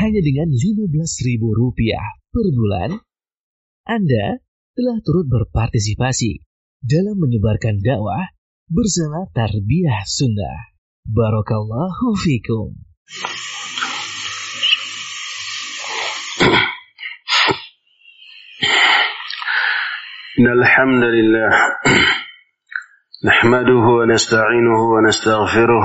hanya dengan Rp15.000 per bulan, Anda telah turut berpartisipasi dalam menyebarkan dakwah bersama Tarbiyah Sunnah. Barakallahu fikum. إن الحمد لله نحمده ونستعينه ونستغفره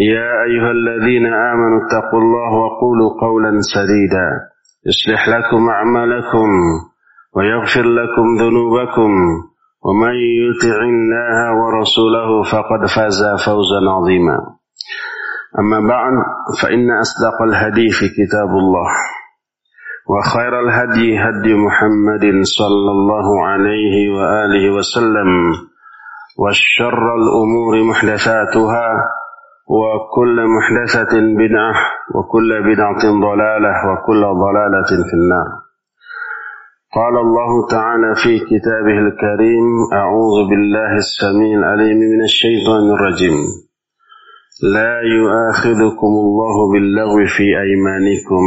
يا أيها الذين آمنوا اتقوا الله وقولوا قولا سديدا. يصلح لكم أعمالكم ويغفر لكم ذنوبكم. ومن يطع الله ورسوله فقد فاز فوزا عظيما. أما بعد فإن أصدق الهدي في كتاب الله. وخير الهدي هدي محمد صلى الله عليه وآله وسلم. والشر الأمور محدثاتها. وكل محدثة بدعة وكل بدعة ضلالة وكل ضلالة في النار. قال الله تعالى في كتابه الكريم أعوذ بالله السميع العليم من الشيطان الرجيم. لا يؤاخذكم الله باللغو في أيمانكم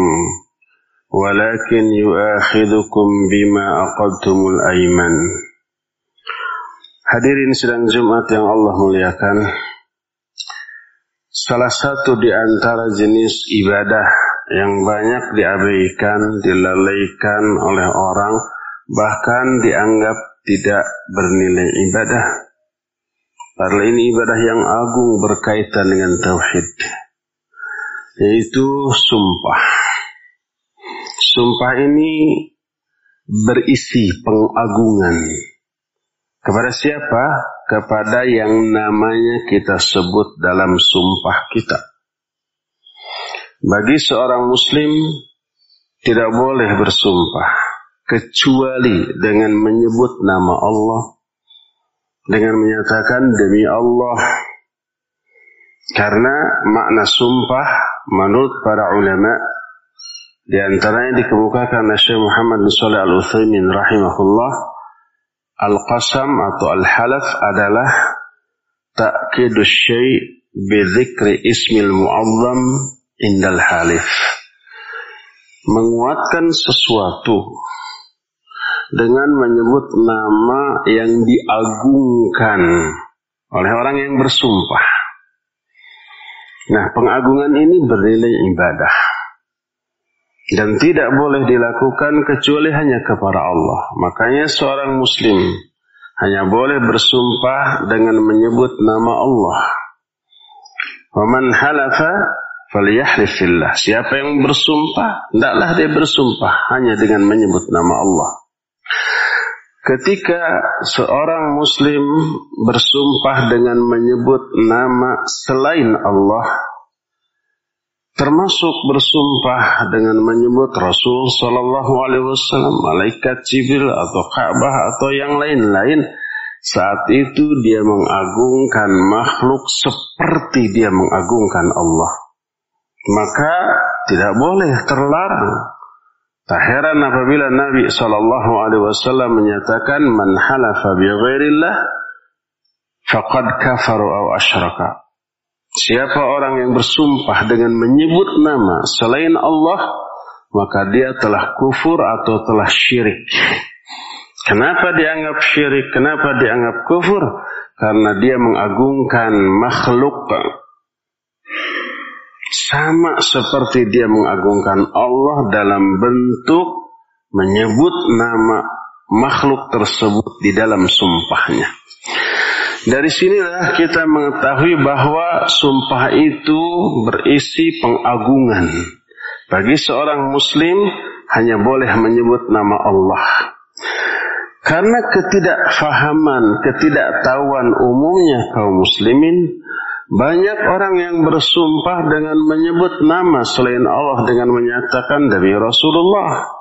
ولكن يؤاخذكم بما أقدتم الأيمان. Hadirin sidang Jumat yang Allah muliakan. Salah satu di antara jenis ibadah yang banyak diabaikan, dilalaikan oleh orang, bahkan dianggap tidak bernilai ibadah. Padahal ini ibadah yang agung berkaitan dengan tauhid, yaitu sumpah. Sumpah ini berisi pengagungan. Kepada siapa? Kepada yang namanya kita sebut dalam sumpah kita. Bagi seorang muslim tidak boleh bersumpah kecuali dengan menyebut nama Allah dengan menyatakan demi Allah karena makna sumpah menurut para ulama di antaranya dikemukakan oleh Muhammad bin Shalih Al Utsaimin rahimahullah Al-qasam atau al-halaf adalah ta'kidus syai' bidzikri ismil mu'azzam indal halif. Menguatkan sesuatu dengan menyebut nama yang diagungkan oleh orang yang bersumpah. Nah, pengagungan ini bernilai ibadah dan tidak boleh dilakukan kecuali hanya kepada Allah. Makanya seorang muslim hanya boleh bersumpah dengan menyebut nama Allah. Waman halafa falyahlif fillah. Siapa yang bersumpah, hendaklah dia bersumpah hanya dengan menyebut nama Allah. Ketika seorang muslim bersumpah dengan menyebut nama selain Allah, termasuk bersumpah dengan menyebut Rasul Shallallahu Alaihi Wasallam, malaikat Jibril atau Ka'bah atau yang lain-lain. Saat itu dia mengagungkan makhluk seperti dia mengagungkan Allah. Maka tidak boleh terlarang. Tak heran apabila Nabi Shallallahu Alaihi Wasallam menyatakan man halafa bi faqad kafaru aw asyraka. Siapa orang yang bersumpah dengan menyebut nama selain Allah, maka dia telah kufur atau telah syirik. Kenapa dianggap syirik? Kenapa dianggap kufur? Karena dia mengagungkan makhluk sama seperti dia mengagungkan Allah dalam bentuk menyebut nama makhluk tersebut di dalam sumpahnya. Dari sinilah kita mengetahui bahwa sumpah itu berisi pengagungan. Bagi seorang muslim hanya boleh menyebut nama Allah. Karena ketidakfahaman, ketidaktahuan umumnya kaum muslimin, banyak orang yang bersumpah dengan menyebut nama selain Allah dengan menyatakan demi Rasulullah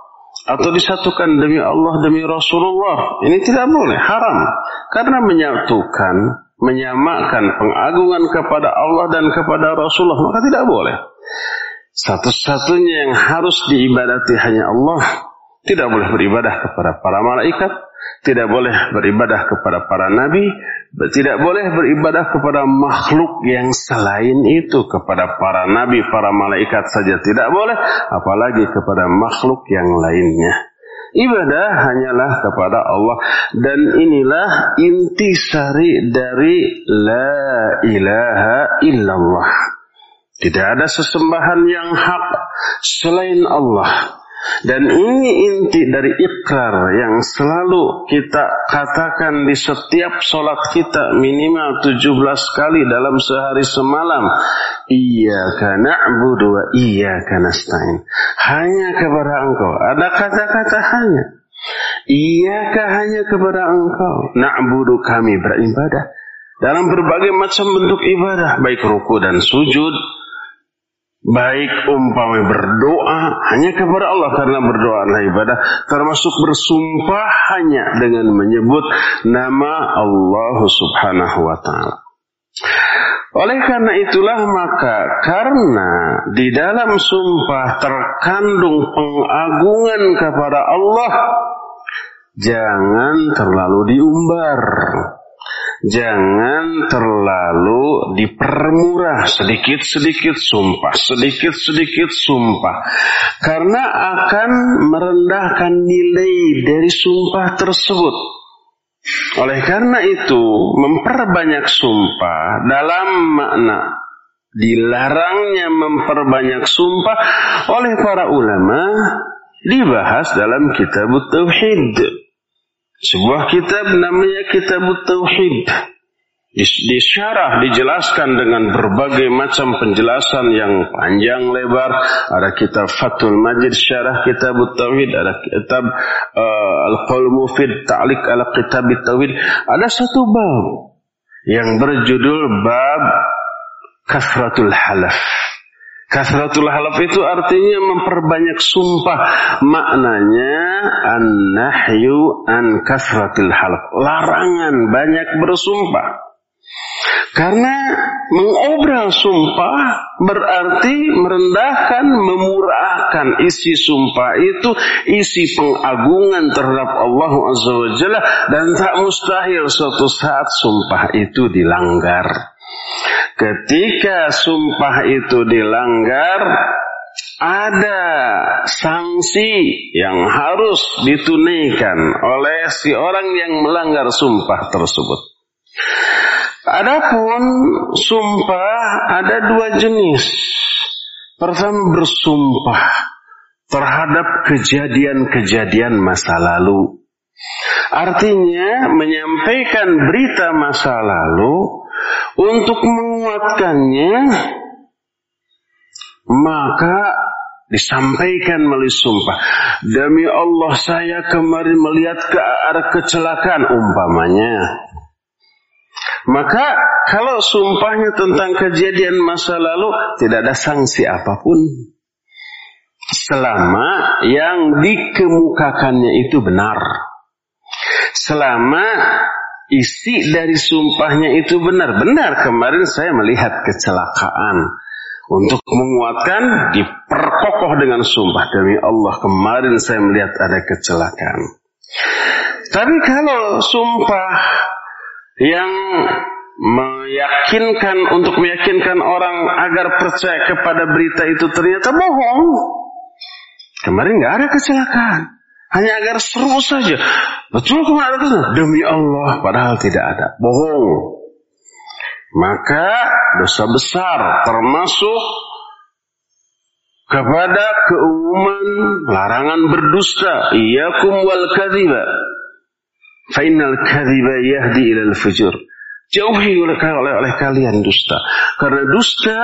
atau disatukan demi Allah demi Rasulullah. Ini tidak boleh, haram. Karena menyatukan, menyamakan pengagungan kepada Allah dan kepada Rasulullah, maka tidak boleh. Satu-satunya yang harus diibadati hanya Allah. Tidak boleh beribadah kepada para malaikat, tidak boleh beribadah kepada para nabi, tidak boleh beribadah kepada makhluk yang selain itu, kepada para nabi, para malaikat saja tidak boleh, apalagi kepada makhluk yang lainnya. Ibadah hanyalah kepada Allah dan inilah inti sari dari la ilaha illallah. Tidak ada sesembahan yang hak selain Allah. Dan ini inti dari ikrar yang selalu kita katakan di setiap sholat kita minimal 17 kali dalam sehari semalam. Iyaka na'budu wa iyaka nasta'in. Hanya kepada engkau. Ada kata-kata hanya. Iyaka hanya kepada engkau. Na'budu kami beribadah. Dalam berbagai macam bentuk ibadah. Baik ruku dan sujud baik umpamai berdoa hanya kepada Allah karena berdoa adalah ibadah termasuk bersumpah hanya dengan menyebut nama Allah Subhanahu wa taala. Oleh karena itulah maka karena di dalam sumpah terkandung pengagungan kepada Allah jangan terlalu diumbar Jangan terlalu dipermurah sedikit-sedikit sumpah, sedikit-sedikit sumpah. Karena akan merendahkan nilai dari sumpah tersebut. Oleh karena itu, memperbanyak sumpah dalam makna dilarangnya memperbanyak sumpah oleh para ulama dibahas dalam kitab Tauhid. Sebuah kitab namanya Kitab Tauhid. Di, syarah dijelaskan dengan berbagai macam penjelasan yang panjang lebar. Ada kitab Fathul Majid syarah kitab Tauhid, ada kitab uh, Al-Qaul Mufid Ta'liq ala Kitab Tauhid. Ada satu bab yang berjudul bab Kasratul Halaf. Kasratul halaf itu artinya memperbanyak sumpah. Maknanya an-nahyu an kasratul halaf. Larangan banyak bersumpah. Karena mengobral sumpah berarti merendahkan, memurahkan isi sumpah itu isi pengagungan terhadap Allah Azza wa Jalla dan tak mustahil suatu saat sumpah itu dilanggar. Ketika sumpah itu dilanggar, ada sanksi yang harus ditunaikan oleh si orang yang melanggar sumpah tersebut. Adapun sumpah ada dua jenis. Pertama bersumpah terhadap kejadian-kejadian masa lalu. Artinya menyampaikan berita masa lalu untuk menguatkannya, maka disampaikan melalui sumpah. Demi Allah saya kemarin melihat ke arah kecelakaan umpamanya. Maka kalau sumpahnya tentang kejadian masa lalu tidak ada sanksi apa pun. Selama yang dikemukakannya itu benar. Selama isi dari sumpahnya itu benar. Benar kemarin saya melihat kecelakaan. Untuk menguatkan diperkokoh dengan sumpah. Demi Allah kemarin saya melihat ada kecelakaan. Tapi kalau sumpah yang meyakinkan untuk meyakinkan orang agar percaya kepada berita itu ternyata bohong. Kemarin nggak ada kecelakaan. Hanya agar seru saja. Betul ke mana itu? Demi Allah, padahal tidak ada. Bohong. Maka dosa besar termasuk kepada keumuman larangan berdusta iyakum wal kadhiba fa innal kadhiba yahdi ilal fujur jauhi oleh, oleh, oleh kalian dusta karena dusta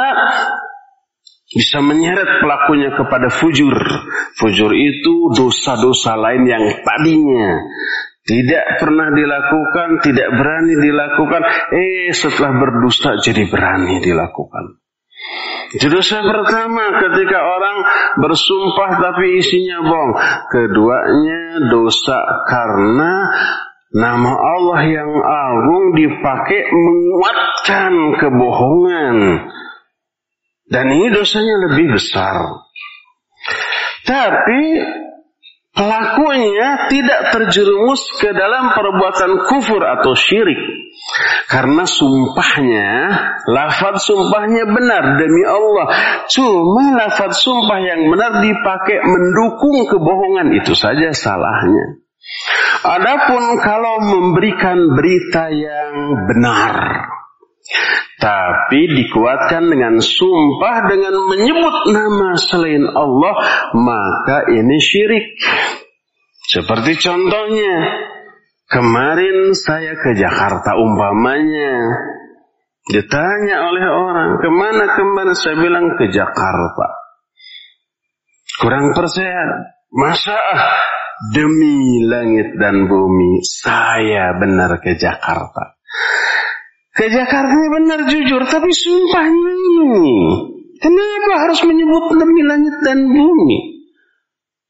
bisa menyeret pelakunya kepada fujur. Fujur itu dosa-dosa lain yang tadinya tidak pernah dilakukan, tidak berani dilakukan, eh setelah berdusta jadi berani dilakukan. Dosa pertama ketika orang bersumpah tapi isinya bohong. Keduanya dosa karena nama Allah yang agung dipakai menguatkan kebohongan. Dan ini dosanya lebih besar. Tapi pelakunya tidak terjerumus ke dalam perbuatan kufur atau syirik. Karena sumpahnya, lafaz sumpahnya benar demi Allah. Cuma lafaz sumpah yang benar dipakai mendukung kebohongan itu saja salahnya. Adapun kalau memberikan berita yang benar, tapi dikuatkan dengan sumpah dengan menyebut nama selain Allah, maka ini syirik. Seperti contohnya, kemarin saya ke Jakarta umpamanya. Ditanya oleh orang, ke mana ke mana? Saya bilang ke Jakarta. Kurang percaya. Masa demi langit dan bumi, saya benar ke Jakarta. Ke Jakarta benar jujur, tapi sumpahnya ini. Kenapa harus menyebut demi langit dan bumi?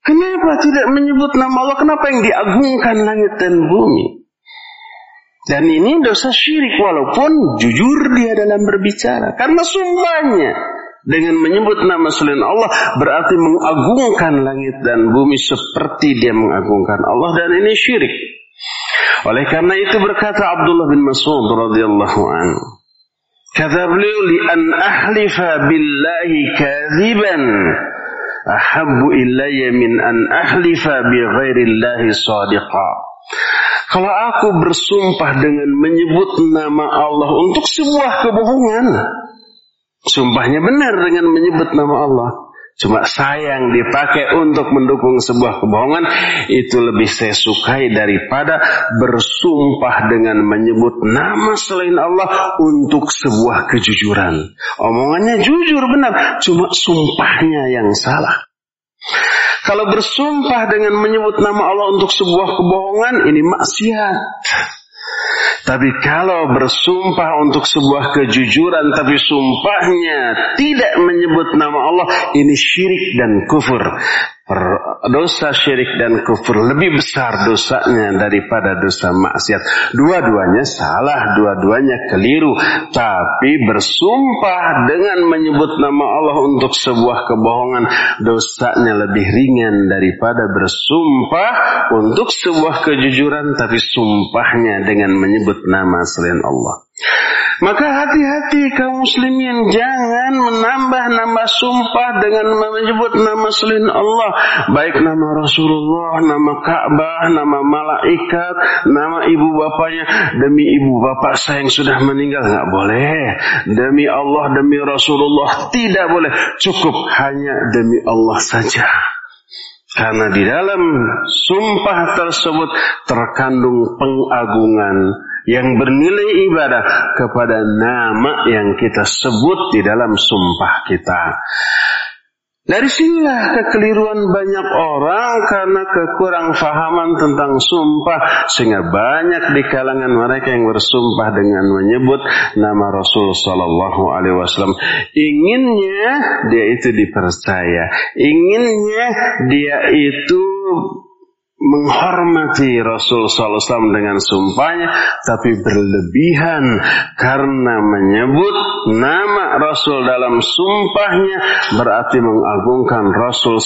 Kenapa tidak menyebut nama Allah? Kenapa yang diagungkan langit dan bumi? Dan ini dosa syirik walaupun jujur dia dalam berbicara. Karena sumpahnya dengan menyebut nama selain Allah berarti mengagungkan langit dan bumi seperti dia mengagungkan Allah dan ini syirik. Oleh karena itu berkata Abdullah bin Mas'ud radhiyallahu anhu, kata beliau li an ahlifa billahi kadhiban ahabbu ilayya min an ahlifa bi ghairillahi sadiqa. Kalau aku bersumpah dengan menyebut nama Allah untuk sebuah kebohongan, sumpahnya benar dengan menyebut nama Allah. Cuma sayang dipakai untuk mendukung sebuah kebohongan itu lebih saya sukai daripada bersumpah dengan menyebut nama selain Allah untuk sebuah kejujuran. Omongannya jujur benar, cuma sumpahnya yang salah. Kalau bersumpah dengan menyebut nama Allah untuk sebuah kebohongan ini maksiat. Tapi kalau bersumpah untuk sebuah kejujuran tapi sumpahnya tidak menyebut nama Allah, ini syirik dan kufur dosa syirik dan kufur lebih besar dosanya daripada dosa maksiat. Dua-duanya salah, dua-duanya keliru. Tapi bersumpah dengan menyebut nama Allah untuk sebuah kebohongan, dosanya lebih ringan daripada bersumpah untuk sebuah kejujuran, tapi sumpahnya dengan menyebut nama selain Allah. Maka hati-hati kaum muslimin jangan menambah-nambah sumpah dengan menyebut nama selain Allah. Baik nama Rasulullah, nama Ka'bah, nama malaikat, nama ibu bapaknya. Demi ibu bapak saya yang sudah meninggal. nggak boleh. Demi Allah, demi Rasulullah. Tidak boleh. Cukup hanya demi Allah saja. Karena di dalam sumpah tersebut terkandung pengagungan yang bernilai ibadah kepada nama yang kita sebut di dalam sumpah kita. Dari sinilah kekeliruan banyak orang karena kekurang fahaman tentang sumpah sehingga banyak di kalangan mereka yang bersumpah dengan menyebut nama Rasul Sallallahu Alaihi Wasallam. Inginnya dia itu dipercaya, inginnya dia itu menghormati Rasul SAW dengan sumpahnya, tapi berlebihan karena menyebut nama Rasul dalam sumpahnya berarti mengagungkan Rasul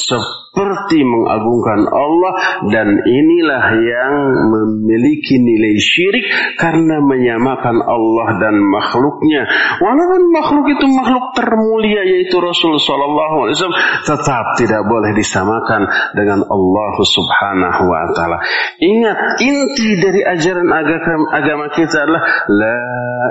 seperti mengagungkan Allah dan inilah yang memiliki nilai syirik karena menyamakan Allah dan makhluknya. Walaupun makhluk itu makhluk termulia yaitu Rasul Sallallahu Alaihi Wasallam tetap tidak boleh disamakan dengan Allah Subhanahu Wa Taala. Ingat inti dari ajaran agama, agama kita adalah la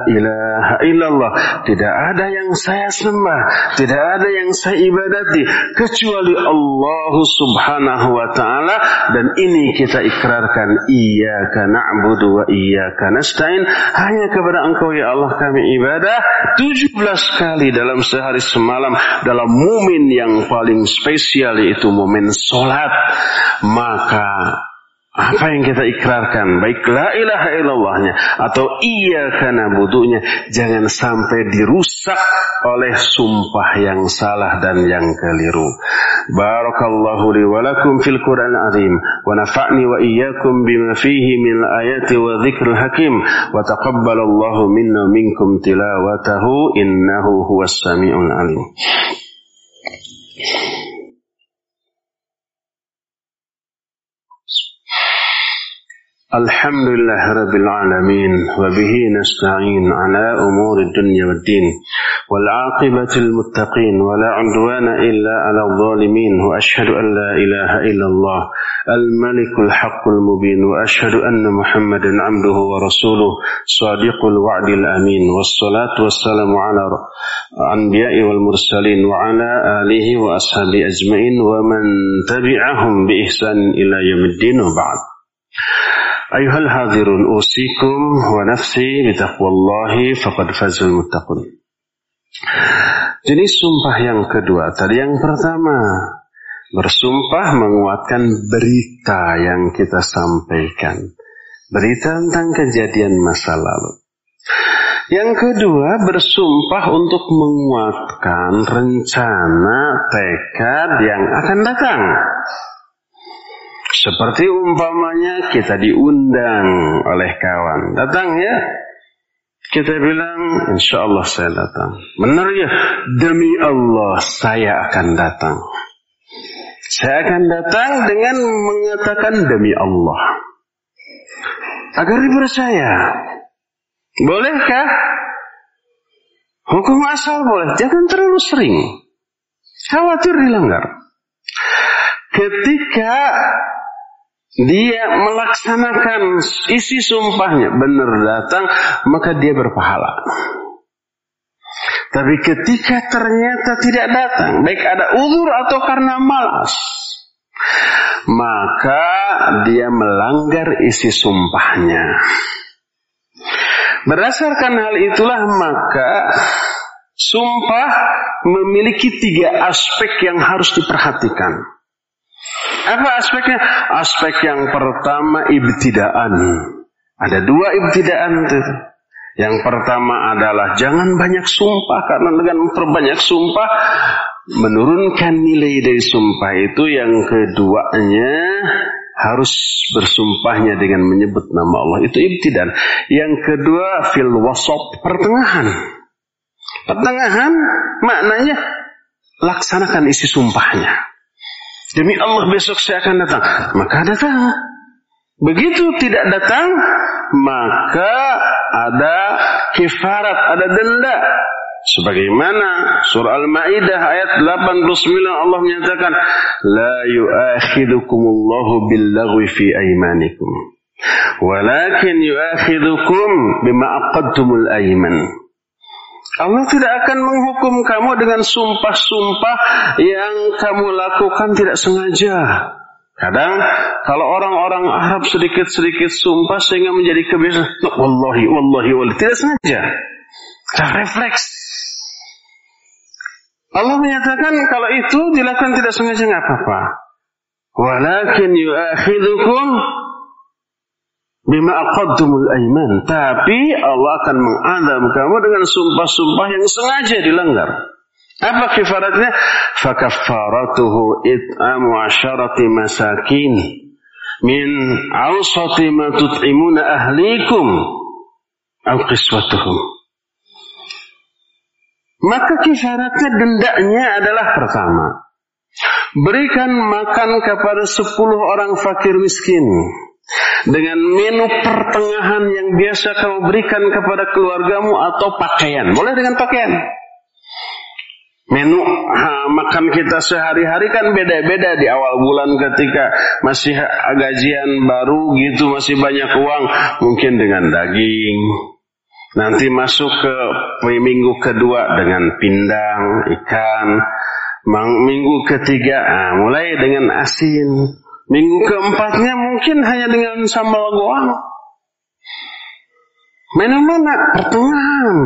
ilaha illallah. tidak ada yang saya sembah, tidak ada yang saya ibadati kecuali Allah Subhanahu wa taala dan ini kita ikrarkan iyyaka na'budu wa iyyaka nasta'in. Hanya kepada Engkau ya Allah kami ibadah 17 kali dalam sehari semalam dalam mumin yang paling spesial yaitu momen salat. Maka apa yang kita ikrarkan? Baik la ilaha illallahnya atau iya karena butuhnya jangan sampai dirusak oleh sumpah yang salah dan yang keliru. Barakallahu li wa lakum fil qur'an azim wa nafa'ni wa iyyakum bima fihi min ayati wa dzikril hakim. Wa taqabbalallahu minna minkum tilawatahu. Innahu huwas samiul alim الحمد لله رب العالمين وبه نستعين على أمور الدنيا والدين والعاقبة المتقين ولا عدوان إلا على الظالمين وأشهد أن لا إله إلا الله الملك الحق المبين وأشهد أن محمدا عبده ورسوله صادق الوعد الأمين والصلاة والسلام على الأنبياء والمرسلين وعلى آله وأصحابه أجمعين ومن تبعهم بإحسان إلى يوم الدين وبعد. Ayuhal hadirun usikum wa nafsi bitaqwallahi faqad fazul muttaqun. Jenis sumpah yang kedua, tadi yang pertama bersumpah menguatkan berita yang kita sampaikan. Berita tentang kejadian masa lalu. Yang kedua bersumpah untuk menguatkan rencana tekad yang akan datang. Seperti umpamanya kita diundang oleh kawan. Datang ya. Kita bilang, insya Allah saya datang. Benar ya? Demi Allah saya akan datang. Saya akan datang dengan mengatakan demi Allah. Agar dipercaya. Bolehkah? Hukum asal boleh. Jangan terlalu sering. Khawatir dilanggar. Ketika dia melaksanakan isi sumpahnya. Benar datang maka dia berpahala. Tapi ketika ternyata tidak datang baik ada uzur atau karena malas maka dia melanggar isi sumpahnya. Berdasarkan hal itulah maka sumpah memiliki tiga aspek yang harus diperhatikan apa aspeknya? Aspek yang pertama ibtidaan. Ada dua ibtidaan itu. Yang pertama adalah jangan banyak sumpah karena dengan memperbanyak sumpah menurunkan nilai dari sumpah itu. Yang keduanya harus bersumpahnya dengan menyebut nama Allah itu ibtidan. Yang kedua fil wasop pertengahan. Pertengahan maknanya laksanakan isi sumpahnya. Demi Allah besok saya akan datang. Maka datang. Begitu tidak datang, maka ada kifarat, ada denda. Sebagaimana surah Al-Maidah ayat 89 Allah menyatakan, "La yu'akhidukumullahu billaghwi fi aymanikum, walakin yu'akhidukum bima aqadtumul ayman." Allah tidak akan menghukum kamu dengan sumpah-sumpah yang kamu lakukan tidak sengaja. Kadang kalau orang-orang Arab sedikit-sedikit sumpah sehingga menjadi kebiasaan. Wallahi, wallahi, wallahi. Tidak sengaja. Tidak refleks. Allah menyatakan kalau itu dilakukan tidak sengaja nggak apa-apa. Walakin yu'akhidukum bima aqaddumul aiman. Tapi Allah akan mengadab kamu dengan sumpah-sumpah yang sengaja dilanggar. Apa kifaratnya? Fakaffaratuhu it'amu asyarati masakin min awsati ma tut'imuna ahlikum al qiswatuhum. Maka kifaratnya dendanya adalah pertama. Berikan makan kepada sepuluh orang fakir miskin dengan menu pertengahan yang biasa kamu berikan kepada keluargamu atau pakaian. Boleh dengan pakaian. Menu ha, makan kita sehari-hari kan beda-beda di awal bulan ketika masih gajian baru gitu masih banyak uang mungkin dengan daging Nanti masuk ke minggu kedua dengan pindang, ikan. Minggu ketiga nah, mulai dengan asin. Minggu keempatnya mungkin hanya dengan sambal goang. Mana-mana pertengahan.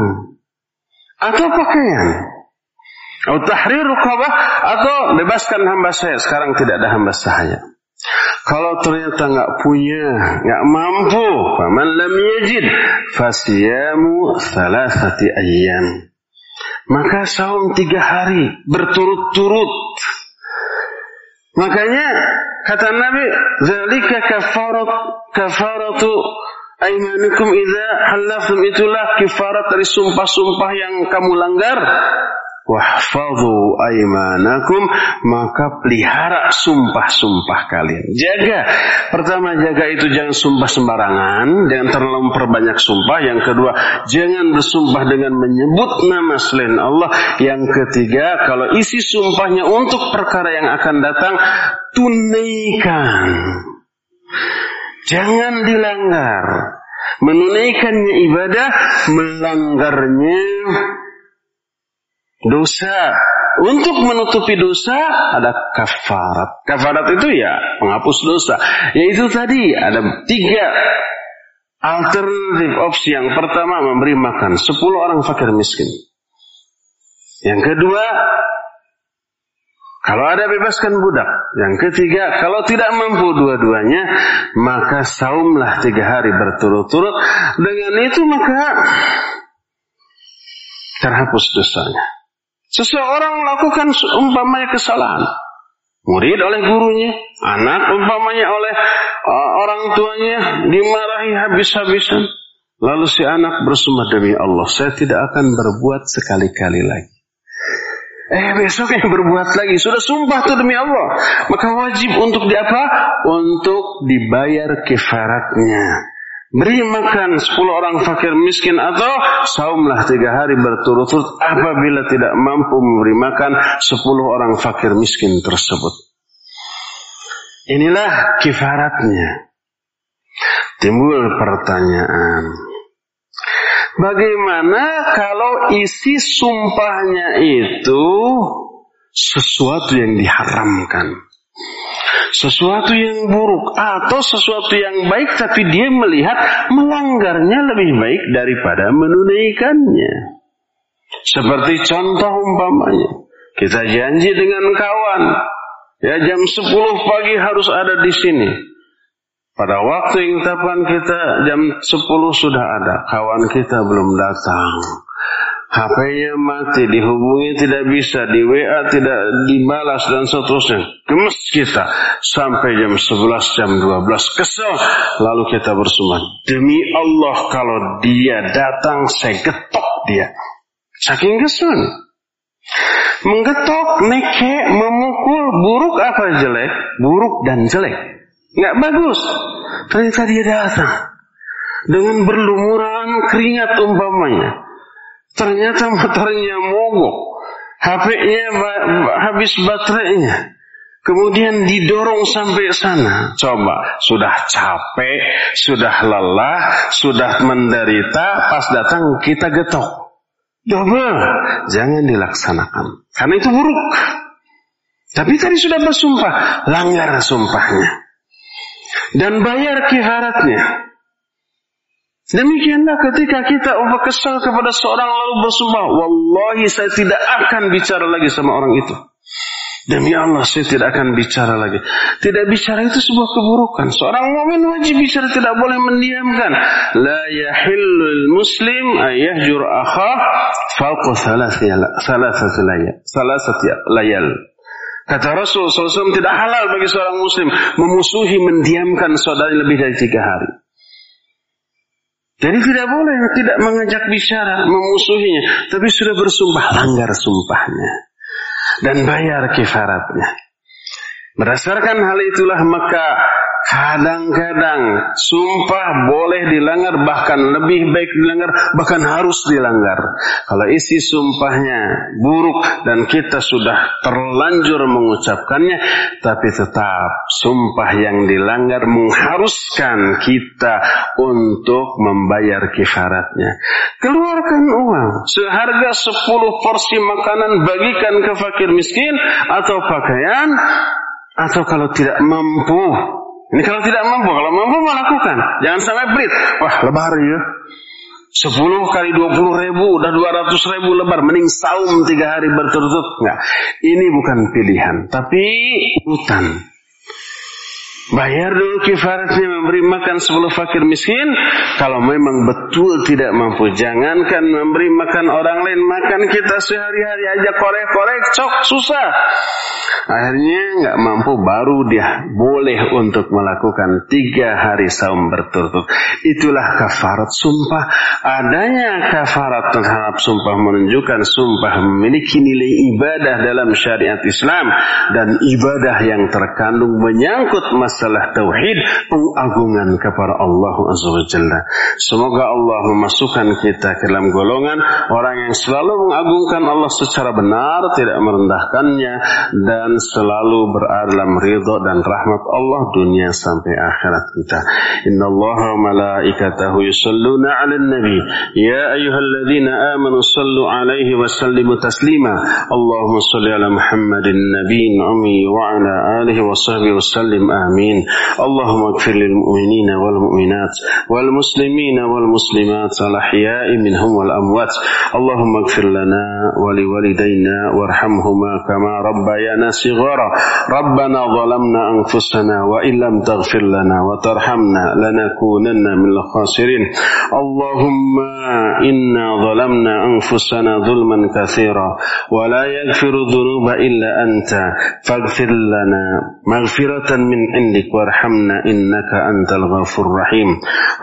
Atau pakaian. Atau tahrir rukabah. Atau bebaskan hamba saya. Sekarang tidak ada hamba saya. Kalau ternyata nggak punya, nggak mampu, faman lam yajid, fasiyamu salasati ayyam. Maka saum tiga hari berturut-turut. Makanya kata Nabi, "Zalika kafarat kafaratu aimanikum idza halaftum itulah kifarat dari sumpah-sumpah yang kamu langgar wahfadhu aimanakum maka pelihara sumpah-sumpah kalian. Jaga. Pertama jaga itu jangan sumpah sembarangan, jangan terlalu memperbanyak sumpah. Yang kedua, jangan bersumpah dengan menyebut nama selain Allah. Yang ketiga, kalau isi sumpahnya untuk perkara yang akan datang, tunaikan. Jangan dilanggar. Menunaikannya ibadah, melanggarnya dosa. Untuk menutupi dosa ada kafarat. Kafarat itu ya penghapus dosa. Yaitu tadi ada tiga alternatif opsi. Yang pertama memberi makan 10 orang fakir miskin. Yang kedua kalau ada bebaskan budak. Yang ketiga, kalau tidak mampu dua-duanya, maka saumlah tiga hari berturut-turut. Dengan itu maka terhapus dosanya. Seseorang melakukan umpamanya kesalahan. Murid oleh gurunya, anak umpamanya oleh uh, orang tuanya dimarahi habis-habisan. Lalu si anak bersumpah demi Allah, saya tidak akan berbuat sekali-kali lagi. Eh besok yang berbuat lagi Sudah sumpah tuh demi Allah Maka wajib untuk di apa? Untuk dibayar kifaratnya Beri makan 10 orang fakir miskin atau saumlah tiga hari berturut-turut apabila tidak mampu memberi makan 10 orang fakir miskin tersebut. Inilah kifaratnya. Timbul pertanyaan. Bagaimana kalau isi sumpahnya itu sesuatu yang diharamkan? Sesuatu yang buruk atau sesuatu yang baik tapi dia melihat melanggarnya lebih baik daripada menunaikannya. Seperti contoh umpamanya, kita janji dengan kawan, ya jam 10 pagi harus ada di sini. Pada waktu yang tapan kita jam 10 sudah ada, kawan kita belum datang. HP-nya mati, dihubungi tidak bisa, di WA tidak dibalas dan seterusnya. Gemes kita sampai jam 11, jam 12. Kesel. Lalu kita bersumpah, demi Allah kalau dia datang saya getok dia. Saking kesel. Menggetok, neke, memukul, buruk apa jelek? Buruk dan jelek. Nggak bagus. Ternyata dia datang. Dengan berlumuran keringat umpamanya Ternyata motornya mogok. HP-nya habis baterainya. Kemudian didorong sampai sana. Coba, sudah capek, sudah lelah, sudah menderita, pas datang kita getok. Coba, jangan dilaksanakan. Karena itu buruk. Tapi tadi sudah bersumpah, langgar sumpahnya. Dan bayar kiharatnya. Demikianlah ketika kita umpah kesal kepada seorang lalu bersumpah, Wallahi saya tidak akan bicara lagi sama orang itu. Demi Allah saya tidak akan bicara lagi. Tidak bicara itu sebuah keburukan. Seorang mukmin wajib bicara tidak boleh mendiamkan. La yahillul muslim ayahjur akhah fauqa salasati layal. Salasati layal. Kata Rasul SAW tidak halal bagi seorang muslim memusuhi mendiamkan saudara lebih dari tiga hari. Jadi tidak boleh tidak mengajak bicara, memusuhinya. Tapi sudah bersumpah, langgar sumpahnya. Dan bayar kifaratnya. Berdasarkan hal itulah maka Kadang-kadang sumpah boleh dilanggar, bahkan lebih baik dilanggar, bahkan harus dilanggar. Kalau isi sumpahnya buruk dan kita sudah terlanjur mengucapkannya, tapi tetap sumpah yang dilanggar mengharuskan kita untuk membayar kifaratnya. Keluarkan uang seharga 10 porsi makanan bagikan ke fakir miskin atau pakaian atau kalau tidak mampu ini kalau tidak mampu, kalau mampu melakukan. Jangan sampai pelit. Wah, lebar ya. 10 kali 20 ribu, udah 200 ribu lebar. Mending saum tiga hari berturut-turut. Enggak. Ini bukan pilihan. Tapi hutan. Bayar dulu kifaratnya memberi makan 10 fakir miskin. Kalau memang betul tidak mampu. Jangankan memberi makan orang lain. Makan kita sehari-hari aja korek-korek. Cok, susah. Akhirnya nggak mampu baru dia boleh untuk melakukan tiga hari saum berturut-turut. Itulah kafarat sumpah. Adanya kafarat terhadap sumpah menunjukkan sumpah memiliki nilai ibadah dalam syariat Islam dan ibadah yang terkandung menyangkut masalah tauhid pengagungan kepada Allah Azza wa Jalla. Semoga Allah memasukkan kita ke dalam golongan orang yang selalu mengagungkan Allah secara benar, tidak merendahkannya dan selalu berada dalam ridho dan rahmat Allah dunia sampai akhirat kita. Inna Allah malaikatahu yusalluna ala nabi. Ya ayuhalladzina amanu sallu alaihi wa sallimu taslima. Allahumma salli ala Muhammadin nabiyyin umi wa ala alihi wa sahbihi wa sallim amin. العالمين. اللهم اغفر للمؤمنين والمؤمنات والمسلمين والمسلمات الأحياء منهم والأموات. اللهم اغفر لنا ولوالدينا وارحمهما كما ربيانا صغارا. ربنا ظلمنا أنفسنا وإن لم تغفر لنا وترحمنا لنكونن من الخاسرين. اللهم إنا ظلمنا أنفسنا ظلما كثيرا ولا يغفر الذنوب إلا أنت. فاغفر لنا مغفرة من عند عندك وارحمنا إنك أنت الغفور الرحيم.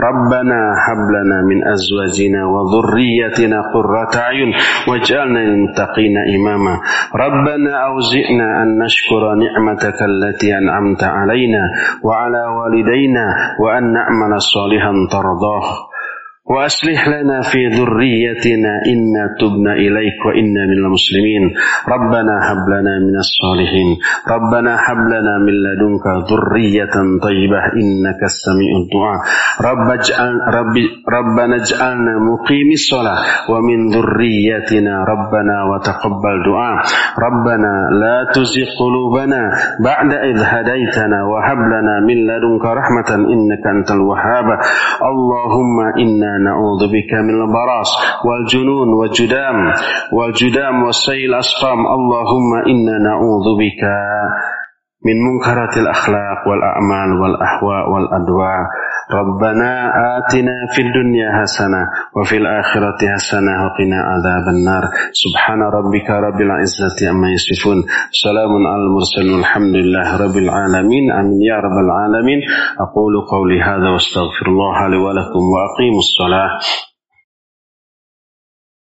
ربنا هب لنا من أزواجنا وذريتنا قرة أعين واجعلنا للمتقين إماما. ربنا أوزئنا أن نشكر نعمتك التي أنعمت علينا وعلى والدينا وأن نعمل صالحا ترضاه. وأصلح لنا في ذريتنا إنا تبنا إليك وإنا من المسلمين. ربنا هب لنا من الصالحين. ربنا هب لنا من لدنك ذرية طيبة إنك السميع الدعاء. رب اجعل رب ربنا اجعلنا مقيم الصلاة ومن ذريتنا ربنا وتقبل دعاء. ربنا لا تزغ قلوبنا بعد إذ هديتنا وهب لنا من لدنك رحمة إنك أنت الوهاب. اللهم إنا نعوذ بك من البراس والجنون والجدام والجدام والسيل الأسقام. اللهم إنا نعوذ بك من منكرات الأخلاق والأعمال والأهواء والأدواء. ربنا آتنا في الدنيا حسنة وفي الآخرة حسنة وقنا عذاب النار. سبحان ربك رب العزة عما يصفون. سلام على المرسلين. والحمد لله رب العالمين. آمين. يا رب العالمين. أقول قولي هذا واستغفر الله لي ولكم وأقيموا الصلاة.